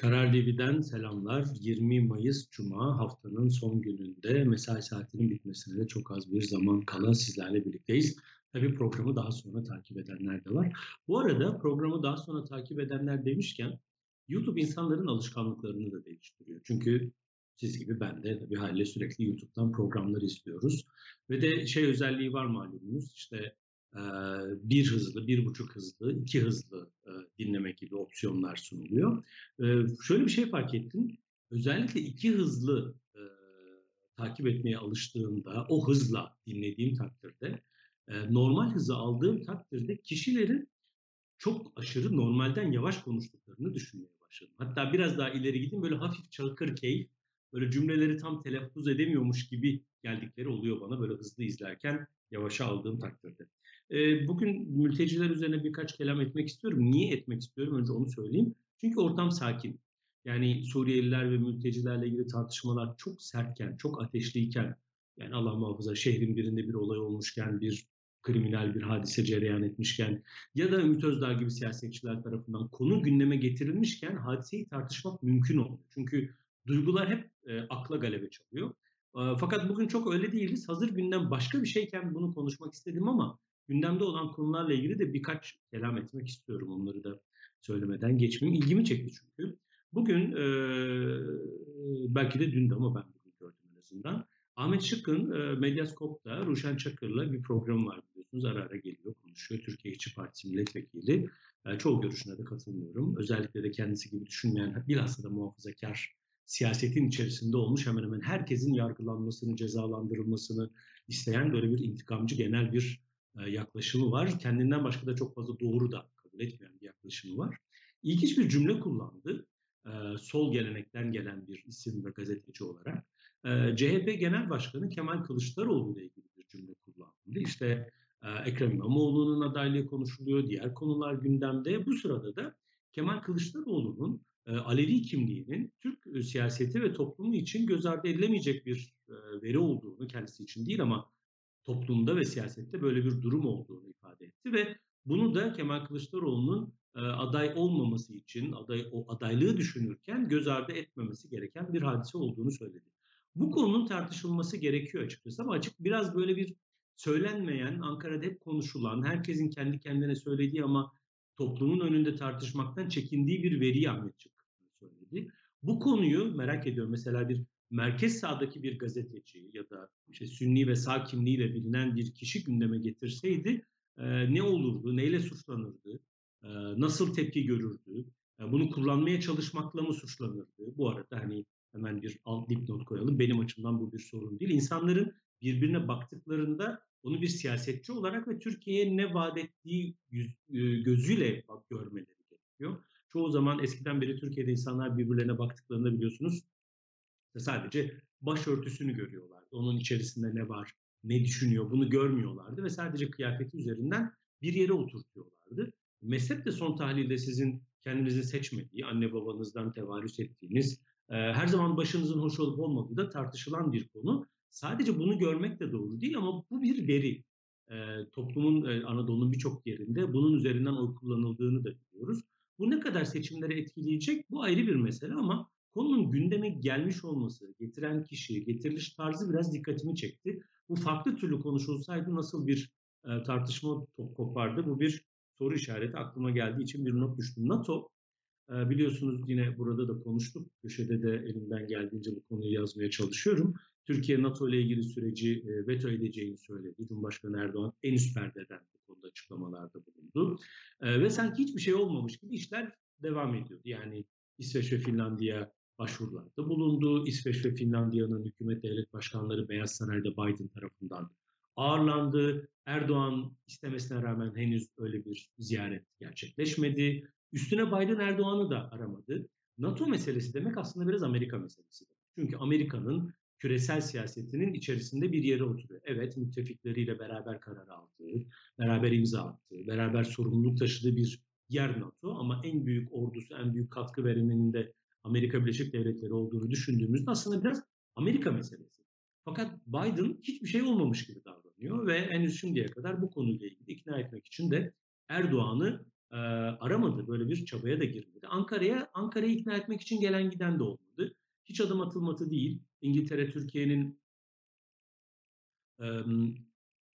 Karar TV'den selamlar. 20 Mayıs Cuma haftanın son gününde mesai saatinin bitmesine de çok az bir zaman kala sizlerle birlikteyiz. Tabii programı daha sonra takip edenler de var. Bu arada programı daha sonra takip edenler demişken YouTube insanların alışkanlıklarını da değiştiriyor. Çünkü siz gibi ben de bir haliyle sürekli YouTube'dan programlar izliyoruz. Ve de şey özelliği var malumunuz işte bir hızlı, bir buçuk hızlı, iki hızlı dinlemek gibi opsiyonlar sunuluyor. Şöyle bir şey fark ettim. Özellikle iki hızlı takip etmeye alıştığımda, o hızla dinlediğim takdirde, normal hızı aldığım takdirde kişilerin çok aşırı normalden yavaş konuştuklarını düşünmeye başladım. Hatta biraz daha ileri gideyim böyle hafif çakır keyif, böyle cümleleri tam telaffuz edemiyormuş gibi geldikleri oluyor bana böyle hızlı izlerken yavaşa aldığım takdirde. Bugün mülteciler üzerine birkaç kelam etmek istiyorum. Niye etmek istiyorum? Önce onu söyleyeyim. Çünkü ortam sakin. Yani Suriyeliler ve mültecilerle ilgili tartışmalar çok sertken, çok ateşliyken, yani Allah muhafaza şehrin birinde bir olay olmuşken, bir kriminal bir hadise cereyan etmişken ya da Ümit Özdağ gibi siyasetçiler tarafından konu gündeme getirilmişken hadiseyi tartışmak mümkün olmuyor. Çünkü duygular hep e, akla galebe çalıyor. E, fakat bugün çok öyle değiliz. Hazır gündem başka bir şeyken bunu konuşmak istedim ama gündemde olan konularla ilgili de birkaç kelam etmek istiyorum. Onları da söylemeden geçmeyeyim. İlgimi çekti çünkü. Bugün e, belki de dün de ama ben bugün gördüm en azından. Ahmet Şık'ın e, Medyaskop'ta Ruşen Çakır'la bir program var biliyorsunuz. Ara ara geliyor, konuşuyor. Türkiye İşçi Partisi milletvekili. E, çoğu görüşüne de katılmıyorum. Özellikle de kendisi gibi düşünmeyen, bilhassa da muhafazakar siyasetin içerisinde olmuş hemen hemen herkesin yargılanmasını, cezalandırılmasını isteyen böyle bir intikamcı genel bir yaklaşımı var. Kendinden başka da çok fazla doğru da kabul etmeyen bir yaklaşımı var. İlginç bir cümle kullandı. Sol gelenekten gelen bir isim ve gazeteci olarak. CHP Genel Başkanı Kemal Kılıçdaroğlu ile ilgili bir cümle kullandı. İşte Ekrem İmamoğlu'nun adaylığı konuşuluyor, diğer konular gündemde. Bu sırada da Kemal Kılıçdaroğlu'nun Alevi kimliğinin Türk siyaseti ve toplumu için göz ardı edilemeyecek bir veri olduğunu kendisi için değil ama toplumda ve siyasette böyle bir durum olduğunu ifade etti ve bunu da Kemal Kılıçdaroğlu'nun e, aday olmaması için aday o adaylığı düşünürken göz ardı etmemesi gereken bir hadise olduğunu söyledi. Bu konunun tartışılması gerekiyor açıkçası ama açık biraz böyle bir söylenmeyen, Ankara'da hep konuşulan, herkesin kendi kendine söylediği ama toplumun önünde tartışmaktan çekindiği bir veri Ahmet Çık söyledi. Bu konuyu merak ediyorum. Mesela bir merkez sağdaki bir gazeteci ya da işte Sünni ve sağ kimliğiyle bilinen bir kişi gündeme getirseydi e, ne olurdu, neyle suçlanırdı, e, nasıl tepki görürdü, e, bunu kullanmaya çalışmakla mı suçlanırdı? Bu arada hani hemen bir alt dipnot koyalım. Benim açımdan bu bir sorun değil. İnsanların birbirine baktıklarında onu bir siyasetçi olarak ve Türkiye'ye ne vaat ettiği yüz, gözüyle bak, görmeleri gerekiyor. Çoğu zaman eskiden beri Türkiye'de insanlar birbirlerine baktıklarında biliyorsunuz sadece başörtüsünü görüyorlardı. Onun içerisinde ne var, ne düşünüyor bunu görmüyorlardı ve sadece kıyafeti üzerinden bir yere oturtuyorlardı. Mezhep de son tahlilde sizin kendinizin seçmediği, anne babanızdan tevarüs ettiğiniz, her zaman başınızın hoş olup olmadığı da tartışılan bir konu. Sadece bunu görmek de doğru değil ama bu bir veri. toplumun Anadolu'nun birçok yerinde bunun üzerinden oy kullanıldığını da biliyoruz. Bu ne kadar seçimleri etkileyecek bu ayrı bir mesele ama konunun gündeme gelmiş olması, getiren kişi, getiriliş tarzı biraz dikkatimi çekti. Bu farklı türlü konuşulsaydı nasıl bir e, tartışma kopardı? Bu bir soru işareti aklıma geldiği için bir not düştüm. NATO e, biliyorsunuz yine burada da konuştuk. Köşede de elimden geldiğince bu konuyu yazmaya çalışıyorum. Türkiye NATO ile ilgili süreci e, veto edeceğini söyledi. Cumhurbaşkanı Erdoğan en üst perdeden bu konuda açıklamalarda bulundu. E, ve sanki hiçbir şey olmamış gibi işler devam ediyordu. Yani İsveç ve Finlandiya başvurularda bulundu. İsveç ve Finlandiya'nın hükümet devlet başkanları Beyaz Saray'da Biden tarafından ağırlandı. Erdoğan istemesine rağmen henüz öyle bir ziyaret gerçekleşmedi. Üstüne Biden Erdoğan'ı da aramadı. NATO meselesi demek aslında biraz Amerika meselesi. Çünkü Amerika'nın küresel siyasetinin içerisinde bir yere oturuyor. Evet müttefikleriyle beraber karar aldığı, beraber imza attığı, beraber sorumluluk taşıdığı bir yer NATO ama en büyük ordusu, en büyük katkı verenin de Amerika Birleşik Devletleri olduğunu düşündüğümüzde aslında biraz Amerika meselesi. Fakat Biden hiçbir şey olmamış gibi davranıyor ve henüz şimdiye kadar bu konuyla ilgili ikna etmek için de Erdoğan'ı e, aramadı. Böyle bir çabaya da girmedi. Ankara'ya Ankara'yı ikna etmek için gelen giden de olmadı. Hiç adım atılmadı değil. İngiltere Türkiye'nin e,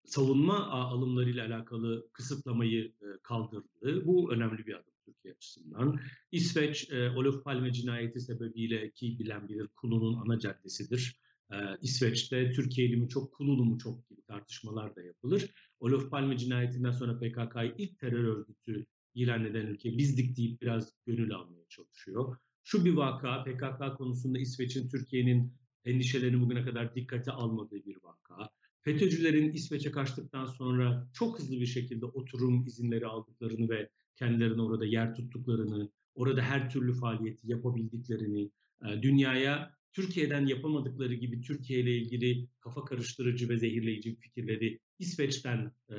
savunma alımlarıyla alakalı kısıtlamayı e, kaldırdı. Bu önemli bir adım Türkiye açısından. İsveç, e, Olof Palme cinayeti sebebiyle ki bilen bilir Kulu'nun ana caddesidir. E, İsveç'te Türkiye'li mi çok, Kululu mu çok gibi tartışmalar da yapılır. Olof Palme cinayetinden sonra PKK'yı ilk terör örgütü ilan eden ülke bizdik deyip biraz gönül almaya çalışıyor. Şu bir vaka PKK konusunda İsveç'in Türkiye'nin endişelerini bugüne kadar dikkate almadığı bir vaka. FETÖ'cülerin İsveç'e kaçtıktan sonra çok hızlı bir şekilde oturum izinleri aldıklarını ve kendilerine orada yer tuttuklarını, orada her türlü faaliyeti yapabildiklerini, e, dünyaya Türkiye'den yapamadıkları gibi Türkiye ile ilgili kafa karıştırıcı ve zehirleyici fikirleri İsveç'ten e,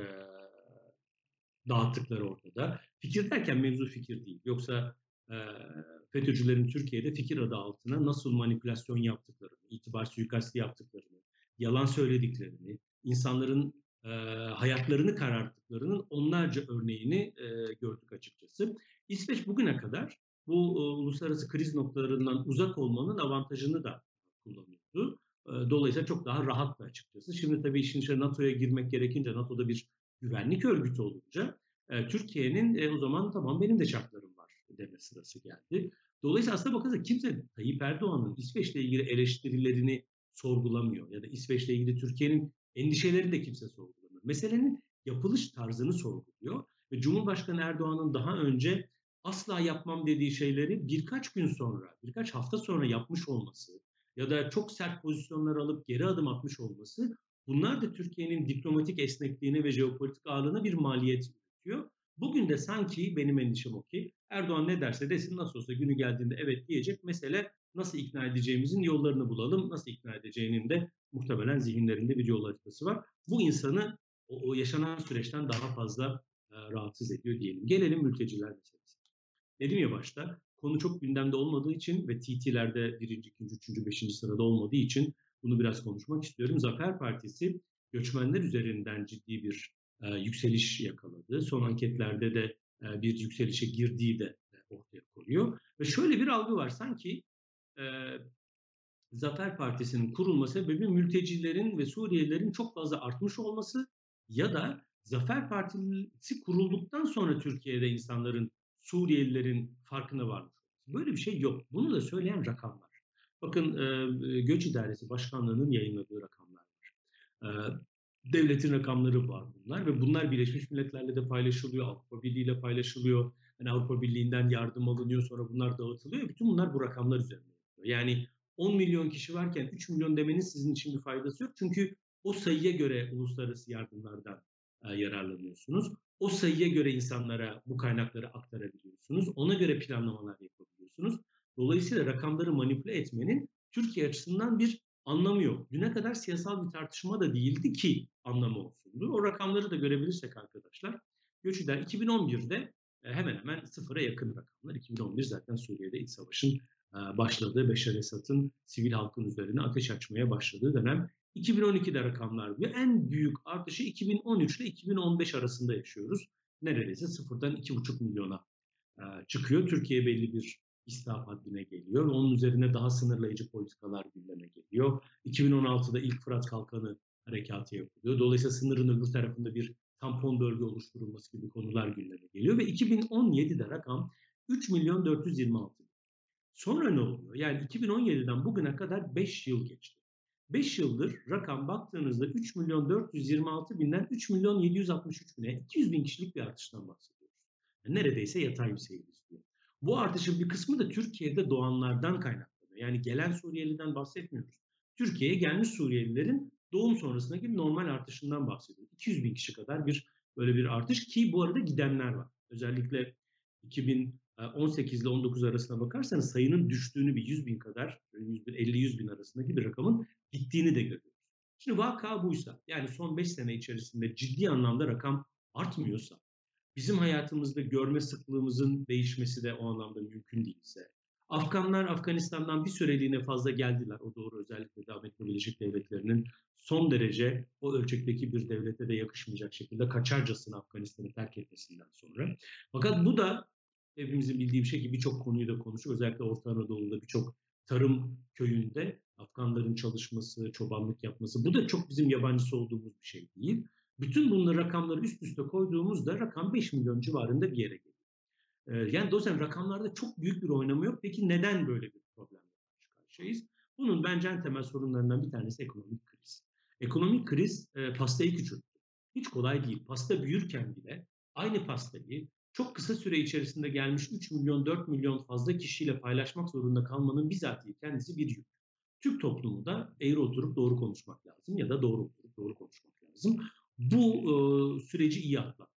dağıttıkları ortada. Fikir derken mevzu fikir değil. Yoksa e, FETÖ'cülerin Türkiye'de fikir adı altına nasıl manipülasyon yaptıklarını, itibar suikasti yaptıklarını, yalan söylediklerini, insanların e, hayatlarını kararttıklarının onlarca örneğini e, gördük açıkçası. İsveç bugüne kadar bu e, uluslararası kriz noktalarından uzak olmanın avantajını da kullanıyordu. E, dolayısıyla çok daha rahattı açıkçası. Şimdi tabii işin içine NATO'ya girmek gerekince, NATO'da bir güvenlik örgütü olunca e, Türkiye'nin e, o zaman tamam benim de şartlarım var deme sırası geldi. Dolayısıyla aslında bakarsa kimse Tayyip Erdoğan'ın İsveç'le ilgili eleştirilerini sorgulamıyor. Ya da İsveç'le ilgili Türkiye'nin endişelerini de kimse sorgulamıyor. Meselenin yapılış tarzını sorguluyor. Ve Cumhurbaşkanı Erdoğan'ın daha önce asla yapmam dediği şeyleri birkaç gün sonra, birkaç hafta sonra yapmış olması ya da çok sert pozisyonlar alıp geri adım atmış olması bunlar da Türkiye'nin diplomatik esnekliğine ve jeopolitik ağırlığına bir maliyet üretiyor. Bugün de sanki benim endişem o ki Erdoğan ne derse desin nasıl olsa günü geldiğinde evet diyecek. Mesele nasıl ikna edeceğimizin yollarını bulalım. Nasıl ikna edeceğinin de muhtemelen zihinlerinde bir yol haritası var. Bu insanı o, o yaşanan süreçten daha fazla e, rahatsız ediyor diyelim. Gelelim mülteciler meselesine. Dedim ya başta konu çok gündemde olmadığı için ve TT'lerde birinci, ikinci, üçüncü, beşinci sırada olmadığı için bunu biraz konuşmak istiyorum. Zafer Partisi göçmenler üzerinden ciddi bir e, yükseliş yakaladı. Son anketlerde de e, bir yükselişe girdiği de ortaya koyuyor. Ve şöyle bir algı var sanki e, Zafer Partisi'nin kurulma sebebi mültecilerin ve Suriyelilerin çok fazla artmış olması ya da Zafer Partisi kurulduktan sonra Türkiye'de insanların Suriyelilerin farkına varmış. Böyle bir şey yok. Bunu da söyleyen rakamlar. Bakın e, Göç İdaresi Başkanlığı'nın yayınladığı rakamlar. E, devletin rakamları var bunlar ve bunlar Birleşmiş Milletler'le de paylaşılıyor, Avrupa Birliği ile paylaşılıyor. Yani Avrupa Birliği'nden yardım alınıyor sonra bunlar dağıtılıyor. Bütün bunlar bu rakamlar üzerinde. Yani 10 milyon kişi varken 3 milyon demenin sizin için bir faydası yok. Çünkü o sayıya göre uluslararası yardımlardan e, yararlanıyorsunuz. O sayıya göre insanlara bu kaynakları aktarabiliyorsunuz. Ona göre planlamalar yapabiliyorsunuz. Dolayısıyla rakamları manipüle etmenin Türkiye açısından bir anlamı yok. Düne kadar siyasal bir tartışma da değildi ki anlamı olsundu. O rakamları da görebilirsek arkadaşlar. Göçüden 2011'de e, hemen hemen sıfıra yakın rakamlar. 2011 zaten Suriye'de iç savaşın e, başladığı, Beşar Esad'ın sivil halkın üzerine ateş açmaya başladığı dönem. 2012'de rakamlar ve en büyük artışı 2013 ile 2015 arasında yaşıyoruz. Neredeyse sıfırdan 2,5 milyona e, çıkıyor. Türkiye belli bir İstihap haddine geliyor. Onun üzerine daha sınırlayıcı politikalar gündeme geliyor. 2016'da ilk Fırat Kalkanı harekatı yapılıyor. Dolayısıyla sınırın öbür tarafında bir tampon bölge oluşturulması gibi konular gündeme geliyor. Ve 2017'de rakam 3 milyon 426 bin. Sonra ne oluyor? Yani 2017'den bugüne kadar 5 yıl geçti. 5 yıldır rakam baktığınızda 3 milyon 426 binden 3 milyon 763 bine 200 bin kişilik bir artıştan bahsediyoruz. Yani neredeyse yatay bir seyir izliyor. Bu artışın bir kısmı da Türkiye'de doğanlardan kaynaklanıyor. Yani gelen Suriyeliden bahsetmiyoruz. Türkiye'ye gelmiş Suriyelilerin doğum sonrasındaki normal artışından bahsediyoruz. 200 bin kişi kadar bir böyle bir artış ki bu arada gidenler var. Özellikle 2018 ile 19 arasına bakarsanız sayının düştüğünü bir 100 bin kadar, 50-100 bin arasındaki bir rakamın gittiğini de görüyoruz. Şimdi vaka buysa yani son 5 sene içerisinde ciddi anlamda rakam artmıyorsa Bizim hayatımızda görme sıklığımızın değişmesi de o anlamda mümkün değilse, Afganlar Afganistan'dan bir süreliğine fazla geldiler. O doğru özellikle de Birleşik Devletleri'nin son derece o ölçekteki bir devlete de yakışmayacak şekilde kaçarcasına Afganistan'ı terk etmesinden sonra. Fakat bu da hepimizin bildiği bir şey ki birçok konuyu da konuşuyor. Özellikle Orta Anadolu'da birçok tarım köyünde Afganların çalışması, çobanlık yapması. Bu da çok bizim yabancısı olduğumuz bir şey değil. Bütün bunları rakamları üst üste koyduğumuzda rakam 5 milyon civarında bir yere geliyor. Ee, yani dolayısıyla rakamlarda çok büyük bir oynama yok. Peki neden böyle bir problemle karşı karşıyayız? Bunun bence en temel sorunlarından bir tanesi ekonomik kriz. Ekonomik kriz e, pastayı küçülttü. Hiç kolay değil. Pasta büyürken bile aynı pastayı çok kısa süre içerisinde gelmiş 3 milyon 4 milyon fazla kişiyle paylaşmak zorunda kalmanın bizatihi kendisi bir yük. Türk toplumu da eğri oturup doğru konuşmak lazım ya da doğru oturup doğru konuşmak lazım. Bu e, süreci iyi atlattı.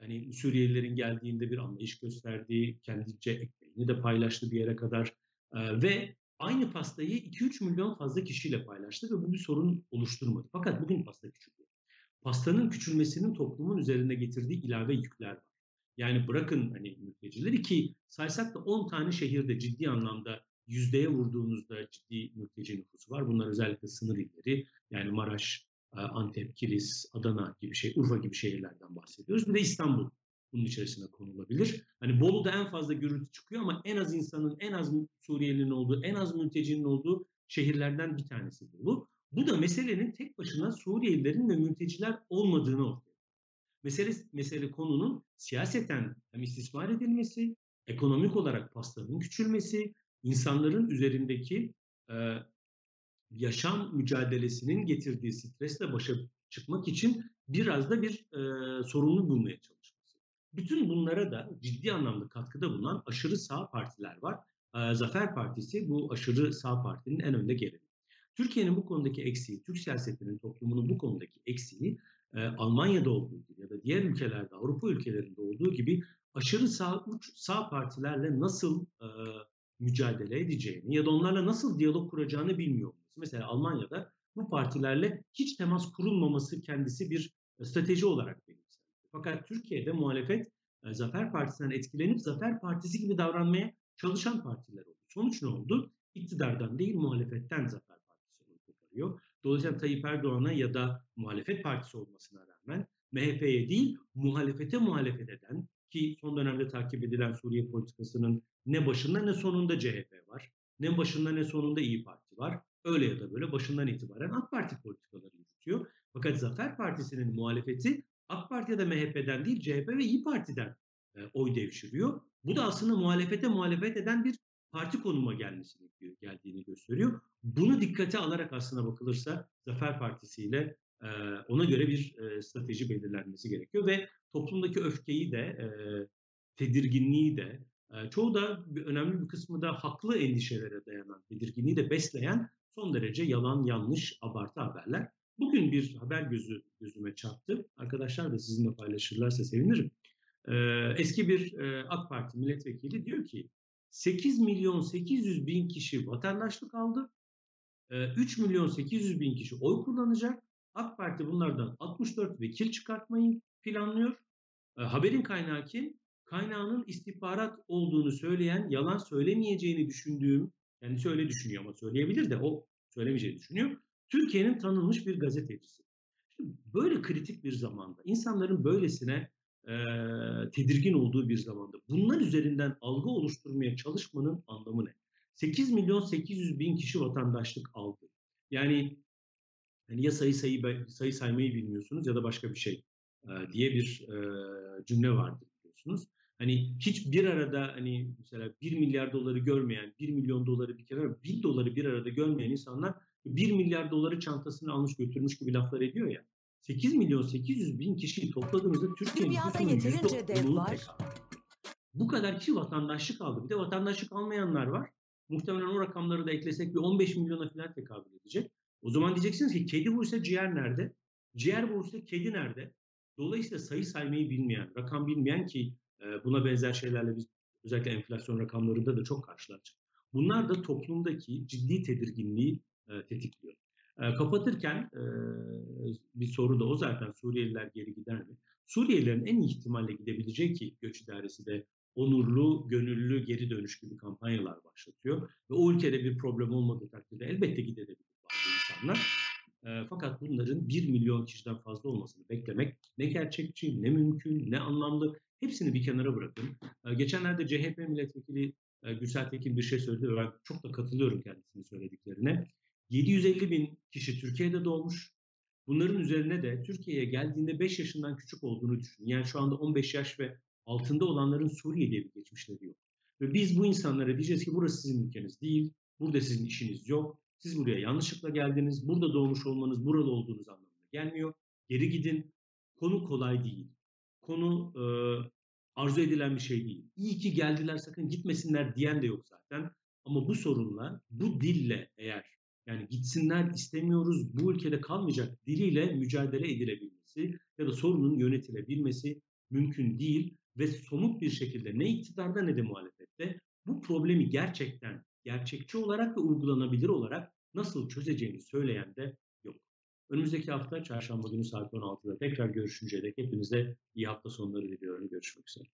Yani Suriyelilerin geldiğinde bir anlayış gösterdi, kendince ekmeğini de paylaştı bir yere kadar e, ve aynı pastayı 2-3 milyon fazla kişiyle paylaştı ve bu bir sorun oluşturmadı. Fakat bugün pasta küçülüyor. Pastanın küçülmesinin toplumun üzerine getirdiği ilave yükler var. Yani bırakın hani mültecileri ki saysak da 10 tane şehirde ciddi anlamda yüzdeye vurduğunuzda ciddi mülteci nüfusu var. Bunlar özellikle sınır illeri yani Maraş, Antep, Kilis, Adana gibi şey, Urfa gibi şehirlerden bahsediyoruz. Bir de İstanbul bunun içerisine konulabilir. Hani Bolu'da en fazla gürültü çıkıyor ama en az insanın, en az Suriyelinin olduğu, en az mültecinin olduğu şehirlerden bir tanesi Bolu. Bu da meselenin tek başına Suriyelilerin ve mülteciler olmadığını ortaya Mesele, mesele konunun siyaseten hem istismar edilmesi, ekonomik olarak pastanın küçülmesi, insanların üzerindeki e, yaşam mücadelesinin getirdiği stresle başa çıkmak için biraz da bir e, sorunu bulmaya çalışması. Bütün bunlara da ciddi anlamda katkıda bulunan aşırı sağ partiler var. E, Zafer Partisi bu aşırı sağ partinin en önde geleni. Türkiye'nin bu konudaki eksiği, Türk siyasetinin, toplumunun bu konudaki eksiği e, Almanya'da olduğu gibi ya da diğer ülkelerde, Avrupa ülkelerinde olduğu gibi aşırı sağ uç sağ partilerle nasıl e, mücadele edeceğini ya da onlarla nasıl diyalog kuracağını bilmiyor olması. Mesela Almanya'da bu partilerle hiç temas kurulmaması kendisi bir strateji olarak benimsendi. Fakat Türkiye'de muhalefet e, Zafer Partisi'nden etkilenip Zafer Partisi gibi davranmaya çalışan partiler oldu. Sonuç ne oldu? İktidardan değil muhalefetten Zafer Partisi onu koparıyor. Dolayısıyla Tayyip Erdoğan'a ya da muhalefet partisi olmasına rağmen MHP'ye değil muhalefete muhalefet eden ki son dönemde takip edilen Suriye politikasının ne başında ne sonunda CHP var. Ne başında ne sonunda İyi Parti var. Öyle ya da böyle başından itibaren AK Parti politikaları yürütüyor. Fakat Zafer Partisi'nin muhalefeti AK Parti ya da MHP'den değil CHP ve İyi Parti'den e, oy devşiriyor. Bu da aslında muhalefete muhalefet eden bir parti konuma gelmesini geldiğini gösteriyor. Bunu dikkate alarak aslına bakılırsa Zafer Partisi ile e, ona göre bir e, strateji belirlenmesi gerekiyor ve toplumdaki öfkeyi de e, tedirginliği de e, çoğu da önemli bir kısmı da haklı endişelere dayanan tedirginliği de besleyen son derece yalan, yanlış, abartı haberler. Bugün bir haber gözü gözüme çarptı. Arkadaşlar da sizinle paylaşırlarsa sevinirim. Ee, eski bir e, AK Parti milletvekili diyor ki 8 milyon 800 bin kişi vatandaşlık aldı. 3 milyon 800 bin kişi oy kullanacak. AK Parti bunlardan 64 vekil çıkartmayı planlıyor. Haberin kaynağı kim? Kaynağının istihbarat olduğunu söyleyen, yalan söylemeyeceğini düşündüğüm, yani şöyle düşünüyor ama söyleyebilir de o söylemeyeceğini düşünüyor. Türkiye'nin tanınmış bir gazetecisi. Şimdi böyle kritik bir zamanda insanların böylesine e, tedirgin olduğu bir zamanda bunlar üzerinden algı oluşturmaya çalışmanın anlamı ne? 8 milyon 800 bin kişi vatandaşlık aldı. Yani yani ya sayı sayı sayı saymayı bilmiyorsunuz ya da başka bir şey e, diye bir e, cümle vardı biliyorsunuz. Hani hiç bir arada hani mesela 1 milyar doları görmeyen, 1 milyon doları bir kere 1000 doları bir arada görmeyen insanlar 1 milyar doları çantasını almış götürmüş gibi laflar ediyor ya. 8 milyon 800 bin kişiyi topladığımızda Türkiye'nin nüfusunun %10'unu Bu kadar kişi vatandaşlık aldı. Bir de vatandaşlık almayanlar var. Muhtemelen o rakamları da eklesek bir 15 milyona falan tekabül edecek. O zaman diyeceksiniz ki kedi vursa ciğer nerede? Ciğer vursa kedi nerede? Dolayısıyla sayı saymayı bilmeyen, rakam bilmeyen ki buna benzer şeylerle biz özellikle enflasyon rakamlarında da çok karşılaştık. Bunlar da toplumdaki ciddi tedirginliği tetikliyor. Kapatırken bir soru da o zaten Suriyeliler geri gider mi? Suriyelilerin en ihtimalle gidebileceği ki göç idaresi de onurlu, gönüllü geri dönüş gibi kampanyalar başlatıyor. Ve o ülkede bir problem olmadığı takdirde elbette gidebilir bazı insanlar. Fakat bunların 1 milyon kişiden fazla olmasını beklemek ne gerçekçi, ne mümkün, ne anlamlı. Hepsini bir kenara bırakın. Geçenlerde CHP milletvekili e, Gürsel Tekin bir şey söyledi ben çok da katılıyorum kendisinin söylediklerine. 750 bin kişi Türkiye'de doğmuş. Bunların üzerine de Türkiye'ye geldiğinde 5 yaşından küçük olduğunu düşünün. Yani şu anda 15 yaş ve altında olanların Suriye'de bir geçmişleri yok. Ve biz bu insanlara diyeceğiz ki burası sizin ülkeniz değil, burada sizin işiniz yok, siz buraya yanlışlıkla geldiniz, burada doğmuş olmanız buralı olduğunuz anlamına gelmiyor. Geri gidin. Konu kolay değil. Konu e, arzu edilen bir şey değil. İyi ki geldiler sakın gitmesinler diyen de yok zaten. Ama bu sorunla, bu dille eğer yani gitsinler istemiyoruz bu ülkede kalmayacak diliyle mücadele edilebilmesi ya da sorunun yönetilebilmesi mümkün değil ve somut bir şekilde ne iktidarda ne de muhalefette bu problemi gerçekten gerçekçi olarak ve uygulanabilir olarak nasıl çözeceğini söyleyen de yok. Önümüzdeki hafta çarşamba günü saat 16'da tekrar görüşünceye dek hepinize iyi hafta sonları diliyorum. Görüşmek üzere.